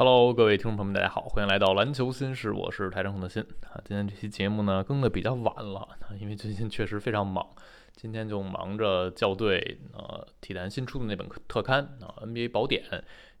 Hello，各位听众朋友们，大家好，欢迎来到篮球新事，我是台中的新啊。今天这期节目呢更的比较晚了，因为最近确实非常忙，今天就忙着校对呃体坛新出的那本特刊啊 NBA 宝典，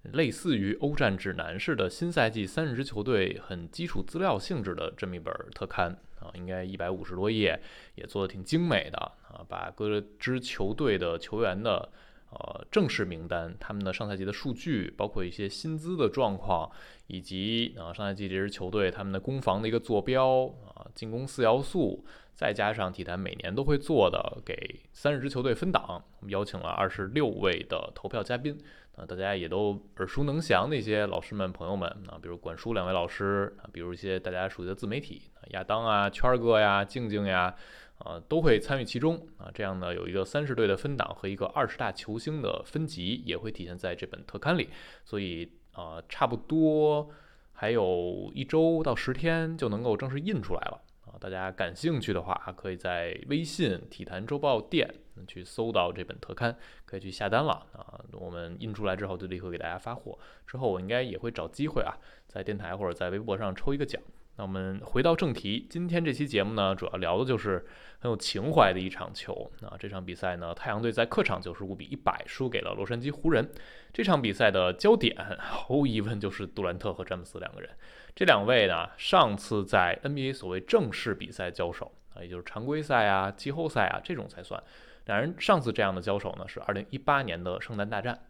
类似于欧战指南式的新赛季三十支球队很基础资料性质的这么一本特刊啊，应该一百五十多页，也做的挺精美的啊，把各支球队的球员的。呃，正式名单，他们的上赛季的数据，包括一些薪资的状况，以及啊上赛季这支球队他们的攻防的一个坐标啊，进攻四要素，再加上体坛每年都会做的给三十支球队分档，我们邀请了二十六位的投票嘉宾，啊，大家也都耳熟能详的一些老师们朋友们啊，比如管叔两位老师啊，比如一些大家熟悉的自媒体亚当啊、圈儿哥呀、静静呀。啊，都会参与其中啊，这样呢，有一个三十队的分档和一个二十大球星的分级，也会体现在这本特刊里。所以啊，差不多还有一周到十天就能够正式印出来了啊。大家感兴趣的话，可以在微信体坛周报店去搜到这本特刊，可以去下单了啊。我们印出来之后就立刻给大家发货，之后我应该也会找机会啊，在电台或者在微博上抽一个奖。那我们回到正题，今天这期节目呢，主要聊的就是很有情怀的一场球。那这场比赛呢，太阳队在客场九十五比一百输给了洛杉矶湖人。这场比赛的焦点，毫无疑问就是杜兰特和詹姆斯两个人。这两位呢，上次在 NBA 所谓正式比赛交手啊，也就是常规赛啊、季后赛啊这种才算。两人上次这样的交手呢，是二零一八年的圣诞大战。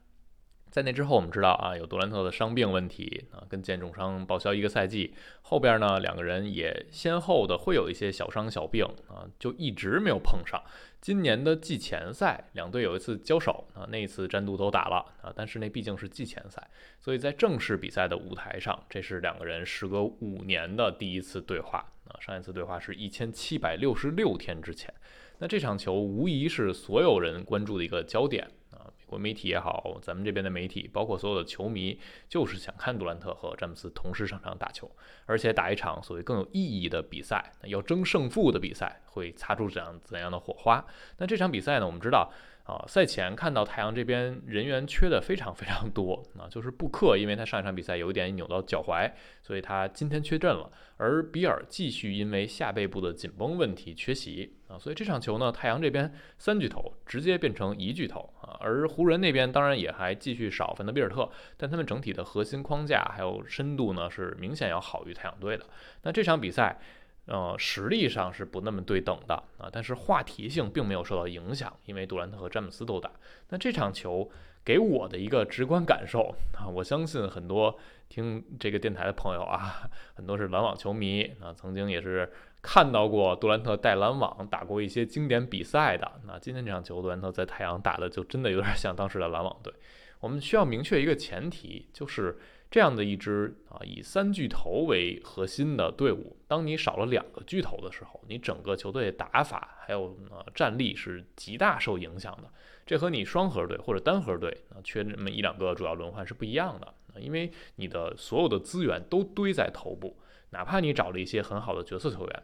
在那之后，我们知道啊，有杜兰特的伤病问题啊，跟肩重伤报销一个赛季。后边呢，两个人也先后的会有一些小伤小病啊，就一直没有碰上。今年的季前赛，两队有一次交手啊，那一次詹杜都打了啊，但是那毕竟是季前赛，所以在正式比赛的舞台上，这是两个人时隔五年的第一次对话啊。上一次对话是一千七百六十六天之前。那这场球无疑是所有人关注的一个焦点啊！美。国媒体也好，咱们这边的媒体，包括所有的球迷，就是想看杜兰特和詹姆斯同时上场打球，而且打一场所谓更有意义的比赛，要争胜负的比赛，会擦出怎样怎样的火花？那这场比赛呢？我们知道。啊，赛前看到太阳这边人员缺的非常非常多啊，就是布克，因为他上一场比赛有一点扭到脚踝，所以他今天缺阵了。而比尔继续因为下背部的紧绷问题缺席啊，所以这场球呢，太阳这边三巨头直接变成一巨头啊，而湖人那边当然也还继续少范德比尔特，但他们整体的核心框架还有深度呢，是明显要好于太阳队的。那这场比赛。呃，实力上是不那么对等的啊，但是话题性并没有受到影响，因为杜兰特和詹姆斯都打。那这场球给我的一个直观感受啊，我相信很多听这个电台的朋友啊，很多是篮网球迷啊，曾经也是看到过杜兰特带篮网打过一些经典比赛的。那今天这场球，杜兰特在太阳打的就真的有点像当时的篮网队。我们需要明确一个前提，就是。这样的一支啊，以三巨头为核心的队伍，当你少了两个巨头的时候，你整个球队打法还有呃战力是极大受影响的。这和你双核队或者单核队啊缺那么一两个主要轮换是不一样的啊，因为你的所有的资源都堆在头部，哪怕你找了一些很好的角色球员，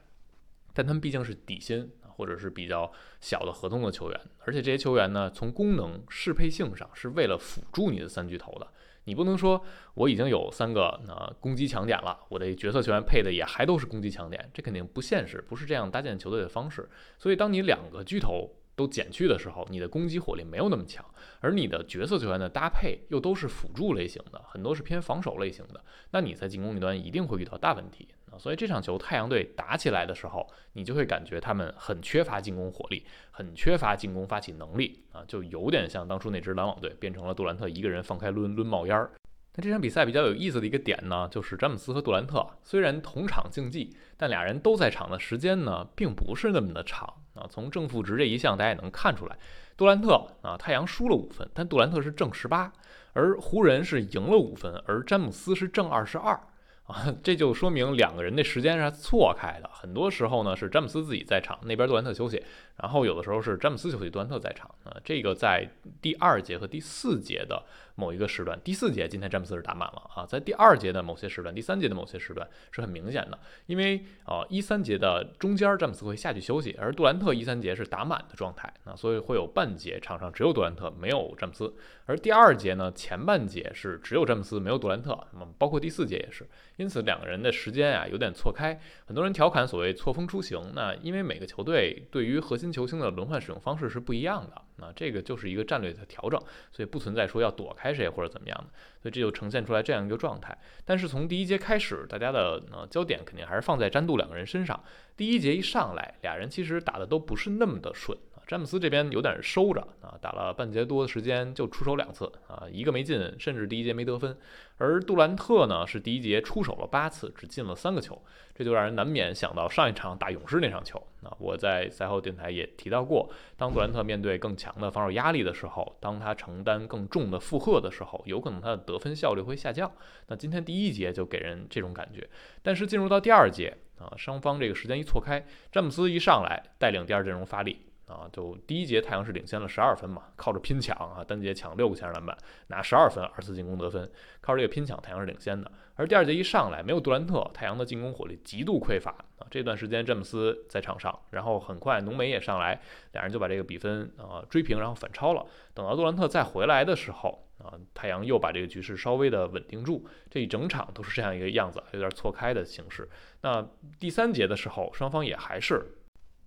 但他们毕竟是底薪或者是比较小的合同的球员，而且这些球员呢，从功能适配性上是为了辅助你的三巨头的。你不能说我已经有三个啊攻击强点了，我的角色球员配的也还都是攻击强点，这肯定不现实，不是这样搭建球队的方式。所以，当你两个巨头都减去的时候，你的攻击火力没有那么强，而你的角色球员的搭配又都是辅助类型的，很多是偏防守类型的，那你在进攻一端一定会遇到大问题。所以这场球太阳队打起来的时候，你就会感觉他们很缺乏进攻火力，很缺乏进攻发起能力啊，就有点像当初那支篮网队变成了杜兰特一个人放开抡抡冒烟儿。那这场比赛比较有意思的一个点呢，就是詹姆斯和杜兰特虽然同场竞技，但俩人都在场的时间呢并不是那么的长啊。从正负值这一项大家也能看出来，杜兰特啊太阳输了五分，但杜兰特是正十八，而湖人是赢了五分，而詹姆斯是正二十二。啊，这就说明两个人的时间是错开的。很多时候呢，是詹姆斯自己在场，那边杜兰特休息，然后有的时候是詹姆斯休息，杜兰特在场。啊，这个在第二节和第四节的某一个时段，第四节今天詹姆斯是打满了啊，在第二节的某些时段，第三节的某些时段是很明显的，因为啊一三节的中间詹姆斯会下去休息，而杜兰特一三节是打满的状态，那所以会有半节场上只有杜兰特没有詹姆斯，而第二节呢前半节是只有詹姆斯没有杜兰特，那么包括第四节也是，因此两个人的时间啊有点错开，很多人调侃所谓错峰出行，那因为每个球队对于核心新球星的轮换使用方式是不一样的。那这个就是一个战略的调整，所以不存在说要躲开谁或者怎么样的，所以这就呈现出来这样一个状态。但是从第一节开始，大家的呃焦点肯定还是放在詹杜两个人身上。第一节一上来，俩人其实打的都不是那么的顺。詹姆斯这边有点收着啊，打了半节多的时间就出手两次啊，一个没进，甚至第一节没得分。而杜兰特呢，是第一节出手了八次，只进了三个球，这就让人难免想到上一场打勇士那场球。啊，我在赛后电台也提到过，当杜兰特面对更强的防守压力的时候，当他承担更重的负荷的时候，有可能他的得分效率会下降。那今天第一节就给人这种感觉，但是进入到第二节啊，双方这个时间一错开，詹姆斯一上来带领第二阵容发力。啊，就第一节太阳是领先了十二分嘛，靠着拼抢啊，单节抢六个前篮板，拿十二分，二次进攻得分，靠着这个拼抢，太阳是领先的。而第二节一上来没有杜兰特，太阳的进攻火力极度匮乏啊。这段时间詹姆斯在场上，然后很快浓眉也上来，两人就把这个比分啊追平，然后反超了。等到杜兰特再回来的时候啊，太阳又把这个局势稍微的稳定住，这一整场都是这样一个样子，有点错开的形式。那第三节的时候，双方也还是。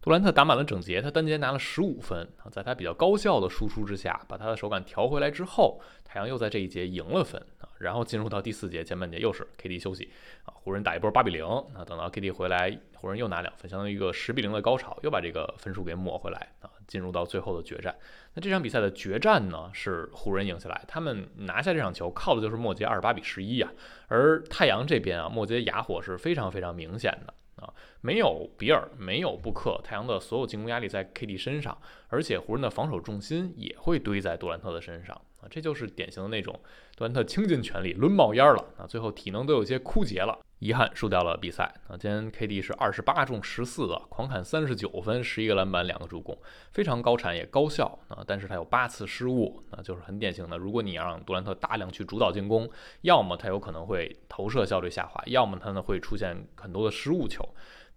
杜兰特打满了整节，他单节拿了十五分啊，在他比较高效的输出之下，把他的手感调回来之后，太阳又在这一节赢了分啊，然后进入到第四节前半节又是 KD 休息啊，湖人打一波八比零，啊等到 KD 回来，湖人又拿两分，相当于一个十比零的高潮，又把这个分数给抹回来啊，进入到最后的决战。那这场比赛的决战呢，是湖人赢下来，他们拿下这场球靠的就是末节二十八比十一啊，而太阳这边啊，末节哑火是非常非常明显的。啊，没有比尔，没有布克，太阳的所有进攻压力在 KD 身上，而且湖人的防守重心也会堆在杜兰特的身上啊，这就是典型的那种杜兰特倾尽全力抡冒烟了啊，最后体能都有些枯竭了。遗憾输掉了比赛啊！今天 KD 是二十八中十四个，狂砍三十九分，十一个篮板，两个助攻，非常高产也高效啊！但是他有八次失误，那就是很典型的。如果你让杜兰特大量去主导进攻，要么他有可能会投射效率下滑，要么他呢会出现很多的失误球，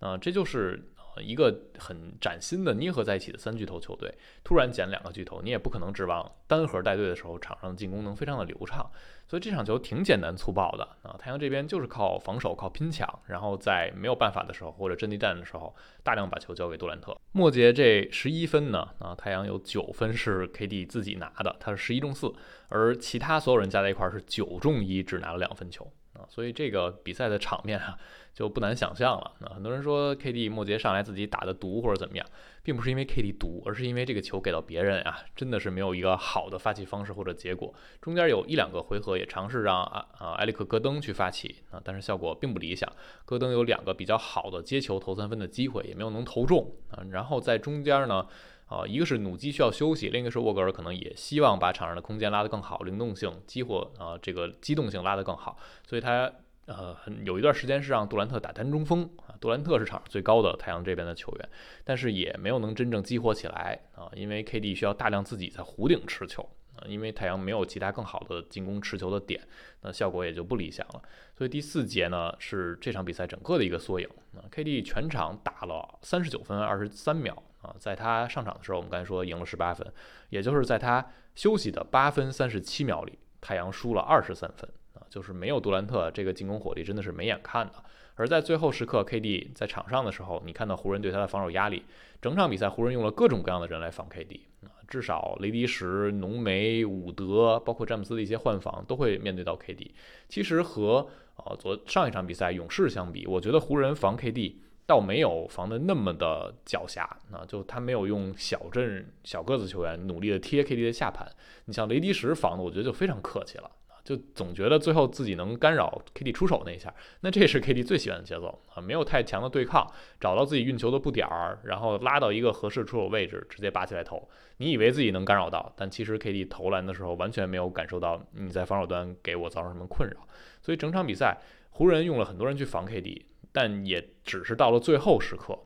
啊，这就是。一个很崭新的捏合在一起的三巨头球队，突然减两个巨头，你也不可能指望单核带队的时候场上的进攻能非常的流畅。所以这场球挺简单粗暴的啊，太阳这边就是靠防守、靠拼抢，然后在没有办法的时候或者阵地战的时候，大量把球交给杜兰特。末节这十一分呢，啊，太阳有九分是 KD 自己拿的，他是十一中四，而其他所有人加在一块是九中一，只拿了两分球。所以这个比赛的场面啊，就不难想象了。那很多人说 KD 末节上来自己打的毒或者怎么样，并不是因为 KD 毒，而是因为这个球给到别人啊，真的是没有一个好的发起方式或者结果。中间有一两个回合也尝试让啊啊埃里克戈登去发起啊，但是效果并不理想。戈登有两个比较好的接球投三分的机会，也没有能投中啊。然后在中间呢。啊，一个是努基需要休息，另一个是沃格尔可能也希望把场上的空间拉得更好，灵动性、激活啊，这个机动性拉得更好，所以他呃有一段时间是让杜兰特打单中锋啊，杜兰特是场上最高的太阳这边的球员，但是也没有能真正激活起来啊，因为 KD 需要大量自己在弧顶持球啊，因为太阳没有其他更好的进攻持球的点，那效果也就不理想了。所以第四节呢是这场比赛整个的一个缩影啊，KD 全场打了三十九分二十三秒。啊，在他上场的时候，我们刚才说赢了十八分，也就是在他休息的八分三十七秒里，太阳输了二十三分啊，就是没有杜兰特这个进攻火力真的是没眼看的。而在最后时刻，KD 在场上的时候，你看到湖人对他的防守压力，整场比赛湖人用了各种各样的人来防 KD 啊，至少雷迪什、浓眉、伍德，包括詹姆斯的一些换防都会面对到 KD。其实和啊昨上一场比赛勇士相比，我觉得湖人防 KD。倒没有防的那么的狡黠，啊，就他没有用小阵小个子球员努力的贴 KD 的下盘。你像雷迪什防的，我觉得就非常客气了，就总觉得最后自己能干扰 KD 出手那一下，那这是 KD 最喜欢的节奏啊，没有太强的对抗，找到自己运球的步点儿，然后拉到一个合适出手位置，直接拔起来投。你以为自己能干扰到，但其实 KD 投篮的时候完全没有感受到你在防守端给我造成什么困扰。所以整场比赛，湖人用了很多人去防 KD。但也只是到了最后时刻，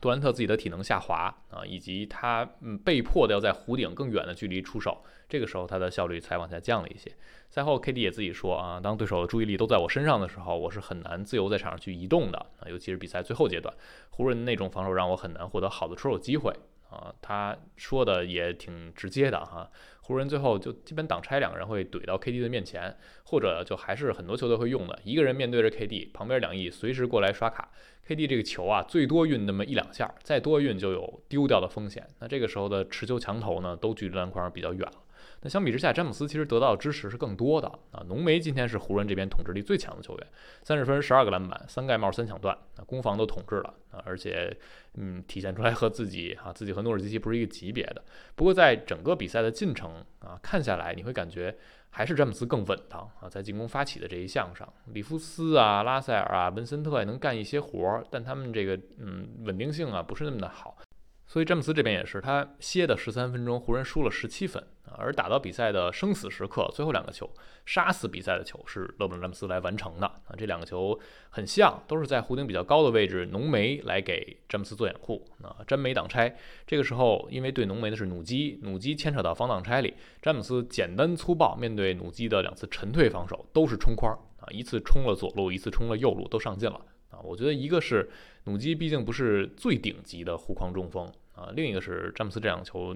杜兰特自己的体能下滑啊，以及他嗯被迫的要在弧顶更远的距离出手，这个时候他的效率才往下降了一些。赛后 KD 也自己说啊，当对手的注意力都在我身上的时候，我是很难自由在场上去移动的啊，尤其是比赛最后阶段，湖人那种防守让我很难获得好的出手机会。啊，他说的也挺直接的哈。湖人最后就基本挡拆，两个人会怼到 KD 的面前，或者就还是很多球队会用的，一个人面对着 KD，旁边两翼随时过来刷卡。KD 这个球啊，最多运那么一两下，再多运就有丢掉的风险。那这个时候的持球强投呢，都距离篮筐比较远了。那相比之下，詹姆斯其实得到的支持是更多的啊。浓眉今天是湖人这边统治力最强的球员，三十分、十二个篮板、三盖帽、三抢断，啊，攻防都统治了啊，而且嗯，体现出来和自己啊，自己和诺尔基奇不是一个级别的。不过在整个比赛的进程啊，看下来你会感觉还是詹姆斯更稳当啊，在进攻发起的这一项上，里夫斯啊、拉塞尔啊、文森特也能干一些活儿，但他们这个嗯稳定性啊不是那么的好。所以詹姆斯这边也是，他歇的十三分钟，湖人输了十七分。而打到比赛的生死时刻，最后两个球杀死比赛的球是勒布朗詹姆斯来完成的啊。这两个球很像，都是在弧顶比较高的位置，浓眉来给詹姆斯做掩护啊。詹眉挡拆，这个时候因为对浓眉的是努基，努基牵扯到防挡拆里，詹姆斯简单粗暴面对努基的两次沉退防守，都是冲框啊，一次冲了左路，一次冲了右路，都上进了啊。我觉得一个是努基毕竟不是最顶级的护框中锋。啊，另一个是詹姆斯这两个球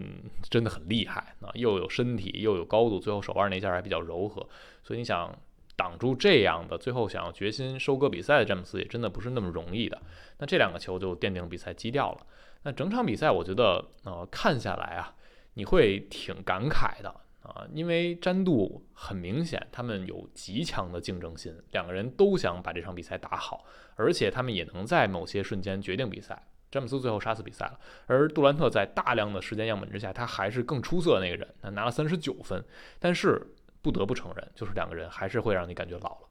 真的很厉害啊，又有身体又有高度，最后手腕那下还比较柔和，所以你想挡住这样的，最后想要决心收割比赛的詹姆斯也真的不是那么容易的。那这两个球就奠定比赛基调了。那整场比赛我觉得呃看下来啊，你会挺感慨的啊，因为詹杜很明显他们有极强的竞争心，两个人都想把这场比赛打好，而且他们也能在某些瞬间决定比赛。詹姆斯最后杀死比赛了，而杜兰特在大量的时间样本之下，他还是更出色的那个人，他拿了三十九分。但是不得不承认，就是两个人还是会让你感觉老了。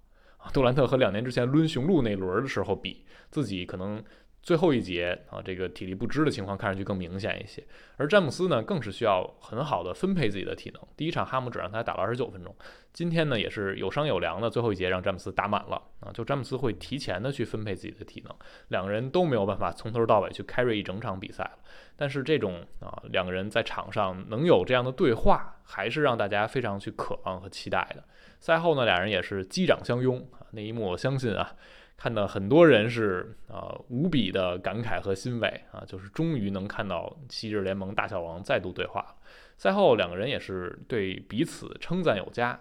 杜兰特和两年之前抡雄鹿那轮的时候比，自己可能。最后一节啊，这个体力不支的情况看上去更明显一些。而詹姆斯呢，更是需要很好的分配自己的体能。第一场哈姆只让他打了二十九分钟，今天呢也是有伤有凉的，最后一节让詹姆斯打满了啊。就詹姆斯会提前的去分配自己的体能，两个人都没有办法从头到尾去 carry 一整场比赛了。但是这种啊，两个人在场上能有这样的对话，还是让大家非常去渴望和期待的。赛后呢，俩人也是击掌相拥啊，那一幕我相信啊。看到很多人是啊无比的感慨和欣慰啊，就是终于能看到昔日联盟大小王再度对话。赛后两个人也是对彼此称赞有加。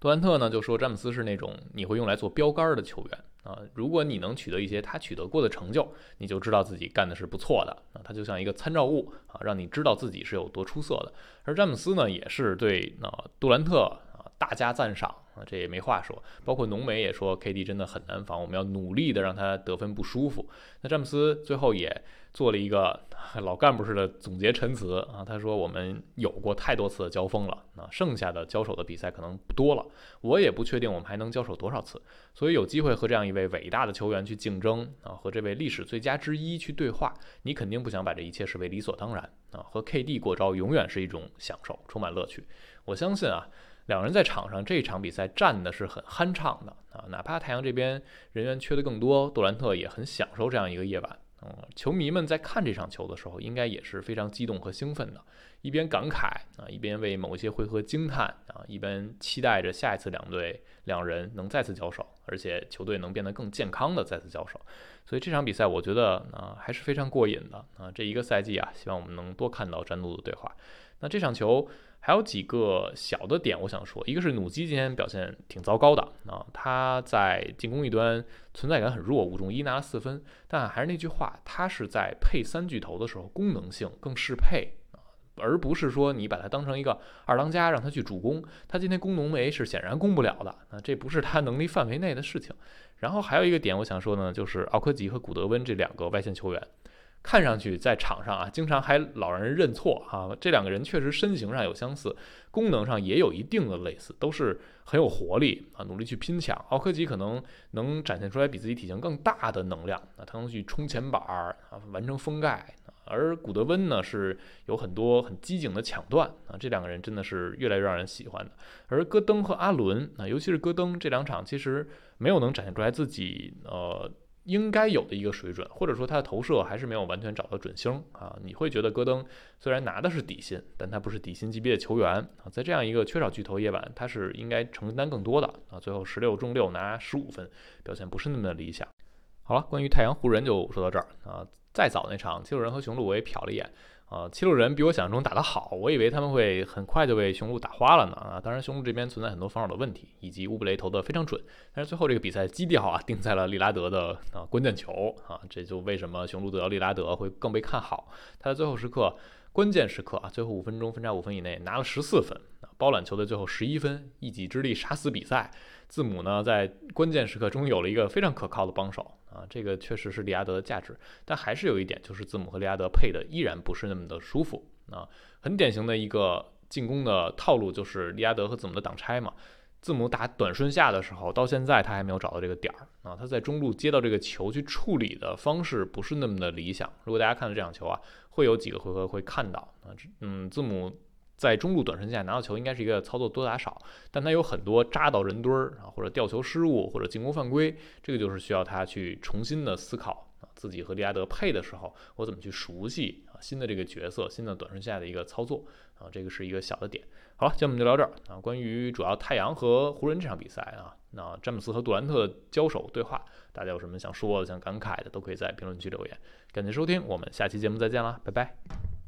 杜兰特呢就说詹姆斯是那种你会用来做标杆的球员啊，如果你能取得一些他取得过的成就，你就知道自己干的是不错的啊，他就像一个参照物啊，让你知道自己是有多出色的。而詹姆斯呢也是对啊杜兰特。大加赞赏啊，这也没话说。包括浓眉也说，KD 真的很难防，我们要努力的让他得分不舒服。那詹姆斯最后也做了一个老干部式的总结陈词啊，他说：“我们有过太多次的交锋了，那剩下的交手的比赛可能不多了。我也不确定我们还能交手多少次，所以有机会和这样一位伟大的球员去竞争啊，和这位历史最佳之一去对话，你肯定不想把这一切视为理所当然啊。和 KD 过招永远是一种享受，充满乐趣。我相信啊。”两人在场上这场比赛战的是很酣畅的啊，哪怕太阳这边人员缺的更多，杜兰特也很享受这样一个夜晚。嗯，球迷们在看这场球的时候，应该也是非常激动和兴奋的，一边感慨啊，一边为某些回合惊叹啊，一边期待着下一次两队两人能再次交手，而且球队能变得更健康的再次交手。所以这场比赛我觉得啊还是非常过瘾的啊，这一个赛季啊，希望我们能多看到詹杜的对话。那这场球。还有几个小的点，我想说，一个是努基今天表现挺糟糕的啊，他在进攻一端存在感很弱，五中一拿了四分，但还是那句话，他是在配三巨头的时候功能性更适配，而不是说你把他当成一个二当家让他去主攻，他今天攻浓眉是显然攻不了的那，这不是他能力范围内的事情。然后还有一个点我想说呢，就是奥科吉和古德温这两个外线球员。看上去在场上啊，经常还老让人认错哈。这两个人确实身形上有相似，功能上也有一定的类似，都是很有活力啊，努力去拼抢。奥科吉可能能展现出来比自己体型更大的能量啊，他能去冲前板儿啊，完成封盖。而古德温呢，是有很多很机警的抢断啊，这两个人真的是越来越让人喜欢的。而戈登和阿伦啊，尤其是戈登这两场其实没有能展现出来自己呃。应该有的一个水准，或者说他的投射还是没有完全找到准星啊。你会觉得戈登虽然拿的是底薪，但他不是底薪级别的球员啊。在这样一个缺少巨头夜晚，他是应该承担更多的啊。最后十六中六拿十五分，表现不是那么的理想。好了，关于太阳湖人就说到这儿啊。再早那场七六人和雄鹿我也瞟了一眼。啊，七六人比我想象中打得好，我以为他们会很快就被雄鹿打花了呢。啊，当然雄鹿这边存在很多防守的问题，以及乌布雷投的非常准，但是最后这个比赛基调啊定在了利拉德的啊关键球啊，这就为什么雄鹿得到利拉德会更被看好。他在最后时刻、关键时刻啊，最后五分钟分差五分以内拿了十四分，包揽球队最后十一分，一己之力杀死比赛。字母呢在关键时刻终于有了一个非常可靠的帮手。啊，这个确实是利拉德的价值，但还是有一点，就是字母和利拉德配的依然不是那么的舒服啊。很典型的一个进攻的套路就是利拉德和字母的挡拆嘛。字母打短顺下的时候，到现在他还没有找到这个点儿啊。他在中路接到这个球去处理的方式不是那么的理想。如果大家看了这场球啊，会有几个回合会看到啊，嗯，字母。在中路短顺下拿到球，应该是一个操作多打少，但他有很多扎到人堆儿啊，或者吊球失误，或者进攻犯规，这个就是需要他去重新的思考啊，自己和利拉德配的时候，我怎么去熟悉新的这个角色，新的短顺下的一个操作啊，这个是一个小的点。好了，今天我们就聊这儿啊。关于主要太阳和湖人这场比赛啊，那詹姆斯和杜兰特交手对话，大家有什么想说的、想感慨的，都可以在评论区留言。感谢收听，我们下期节目再见啦，拜拜。